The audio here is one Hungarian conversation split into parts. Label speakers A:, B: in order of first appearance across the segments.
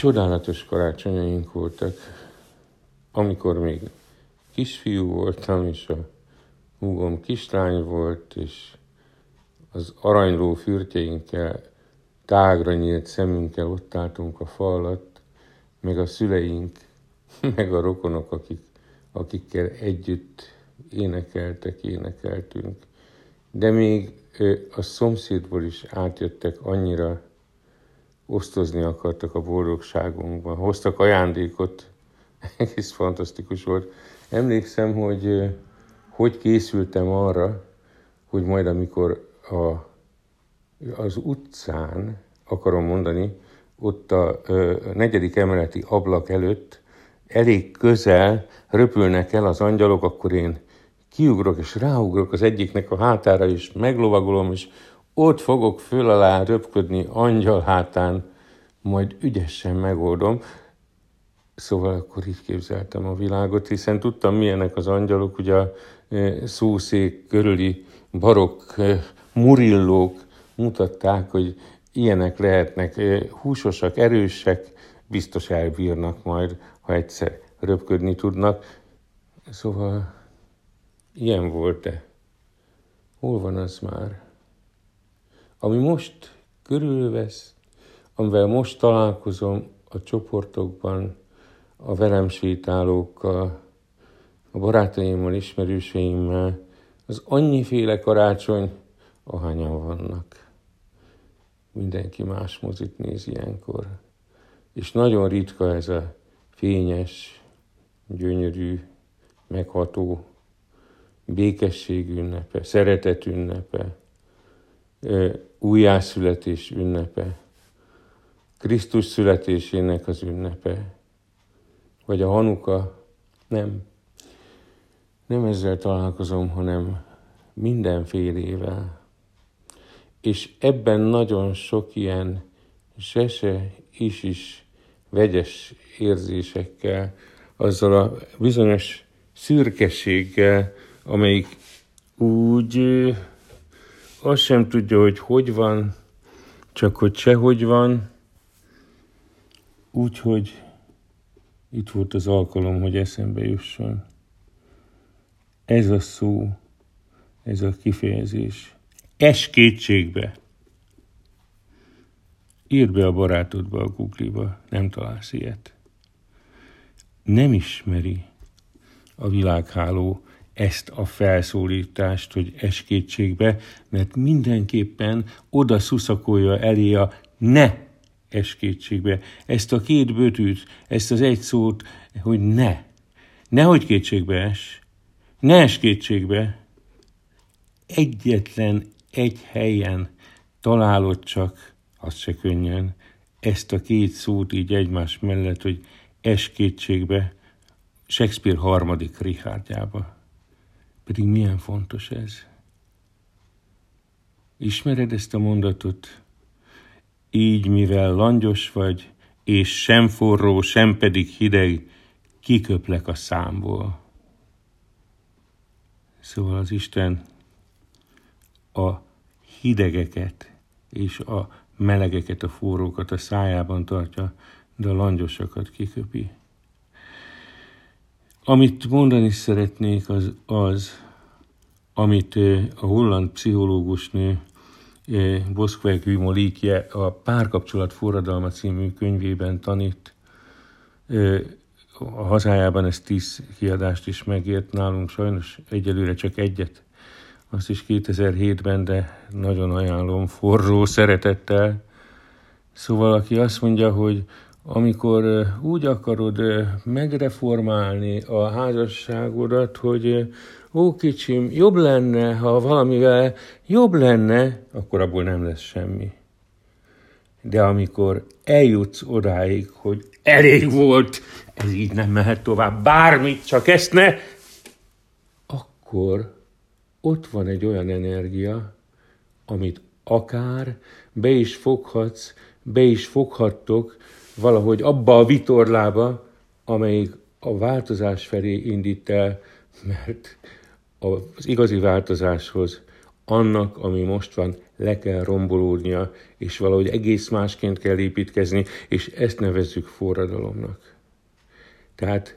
A: csodálatos karácsonyaink voltak, amikor még kisfiú voltam, és a húgom kislány volt, és az aranyló fürtjeinkkel, tágra nyílt szemünkkel ott álltunk a fa alatt, meg a szüleink, meg a rokonok, akik, akikkel együtt énekeltek, énekeltünk. De még a szomszédból is átjöttek annyira, osztozni akartak a boldogságunkban, hoztak ajándékot, egész fantasztikus volt. Emlékszem, hogy hogy készültem arra, hogy majd amikor a, az utcán, akarom mondani, ott a ö, negyedik emeleti ablak előtt elég közel röpülnek el az angyalok, akkor én kiugrok és ráugrok az egyiknek a hátára, és meglovagolom, és ott fogok föl alá röpködni angyal hátán, majd ügyesen megoldom. Szóval akkor így képzeltem a világot, hiszen tudtam, milyenek az angyalok, ugye a e, szószék körüli barokk e, murillók mutatták, hogy ilyenek lehetnek, e, húsosak, erősek, biztos elbírnak majd, ha egyszer röpködni tudnak. Szóval ilyen volt-e? Hol van az már? Ami most körülvesz, amivel most találkozom a csoportokban, a velem sétálókkal, a barátaimmal, ismerőseimmel, az annyiféle karácsony, ahányan vannak. Mindenki más mozit néz ilyenkor. És nagyon ritka ez a fényes, gyönyörű, megható békesség ünnepe, szeretet ünnepe, újjászületés ünnepe, Krisztus születésének az ünnepe, vagy a Hanuka, nem. Nem ezzel találkozom, hanem mindenfélével. És ebben nagyon sok ilyen sese is is vegyes érzésekkel, azzal a bizonyos szürkességgel, amelyik úgy azt sem tudja, hogy hogy van, csak hogy sehogy van, úgyhogy itt volt az alkalom, hogy eszembe jusson. Ez a szó, ez a kifejezés. Es kétségbe. Írd be a barátodba a Google-ba, nem találsz ilyet. Nem ismeri a világháló ezt a felszólítást, hogy eskétségbe, mert mindenképpen oda szuszakolja elé a ne eskétségbe. Ezt a két bötűt, ezt az egy szót, hogy ne. Nehogy kétségbe es. Ne es kétségbe. Egyetlen egy helyen találod csak, az se könnyen, ezt a két szót így egymás mellett, hogy es kétségbe, Shakespeare harmadik Richardjába. Pedig milyen fontos ez. Ismered ezt a mondatot? Így, mivel langyos vagy, és sem forró, sem pedig hideg, kiköplek a számból. Szóval az Isten a hidegeket és a melegeket, a forrókat a szájában tartja, de a langyosakat kiköpi. Amit mondani szeretnék, az az, amit a holland pszichológusnő Boszkvek Molikje a Párkapcsolat forradalma című könyvében tanít. A hazájában ez tíz kiadást is megért, nálunk sajnos egyelőre csak egyet. Azt is 2007-ben, de nagyon ajánlom, forró szeretettel. Szóval aki azt mondja, hogy amikor úgy akarod megreformálni a házasságodat, hogy ó kicsim, jobb lenne, ha valamivel jobb lenne, akkor abból nem lesz semmi. De amikor eljutsz odáig, hogy elég volt, ez így nem mehet tovább, bármit, csak ezt ne, akkor ott van egy olyan energia, amit akár be is foghatsz, be is foghattok, valahogy abba a vitorlába, amelyik a változás felé indít el, mert az igazi változáshoz, annak, ami most van, le kell rombolódnia, és valahogy egész másként kell építkezni, és ezt nevezzük forradalomnak. Tehát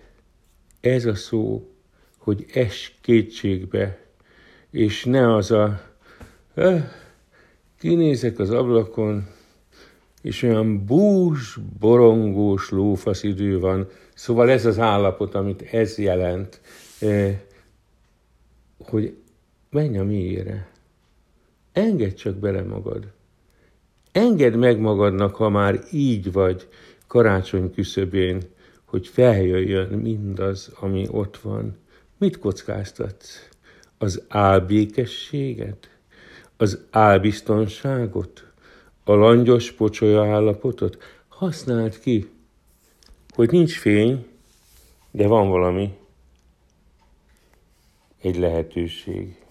A: ez a szó, hogy es kétségbe, és ne az a, eh, kinézek az ablakon, és olyan bús, borongós lófasz idő van. Szóval ez az állapot, amit ez jelent, eh, hogy menj a mélyére. Engedd csak bele magad. Engedd meg magadnak, ha már így vagy karácsony küszöbén, hogy feljöjjön mindaz, ami ott van. Mit kockáztatsz? Az álbékességet? Az álbiztonságot? A langyos pocsolya állapotot? Használd ki, hogy nincs fény, de van valami, egy lehetőség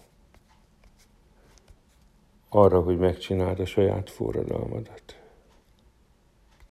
A: arra, hogy megcsináld a saját forradalmadat.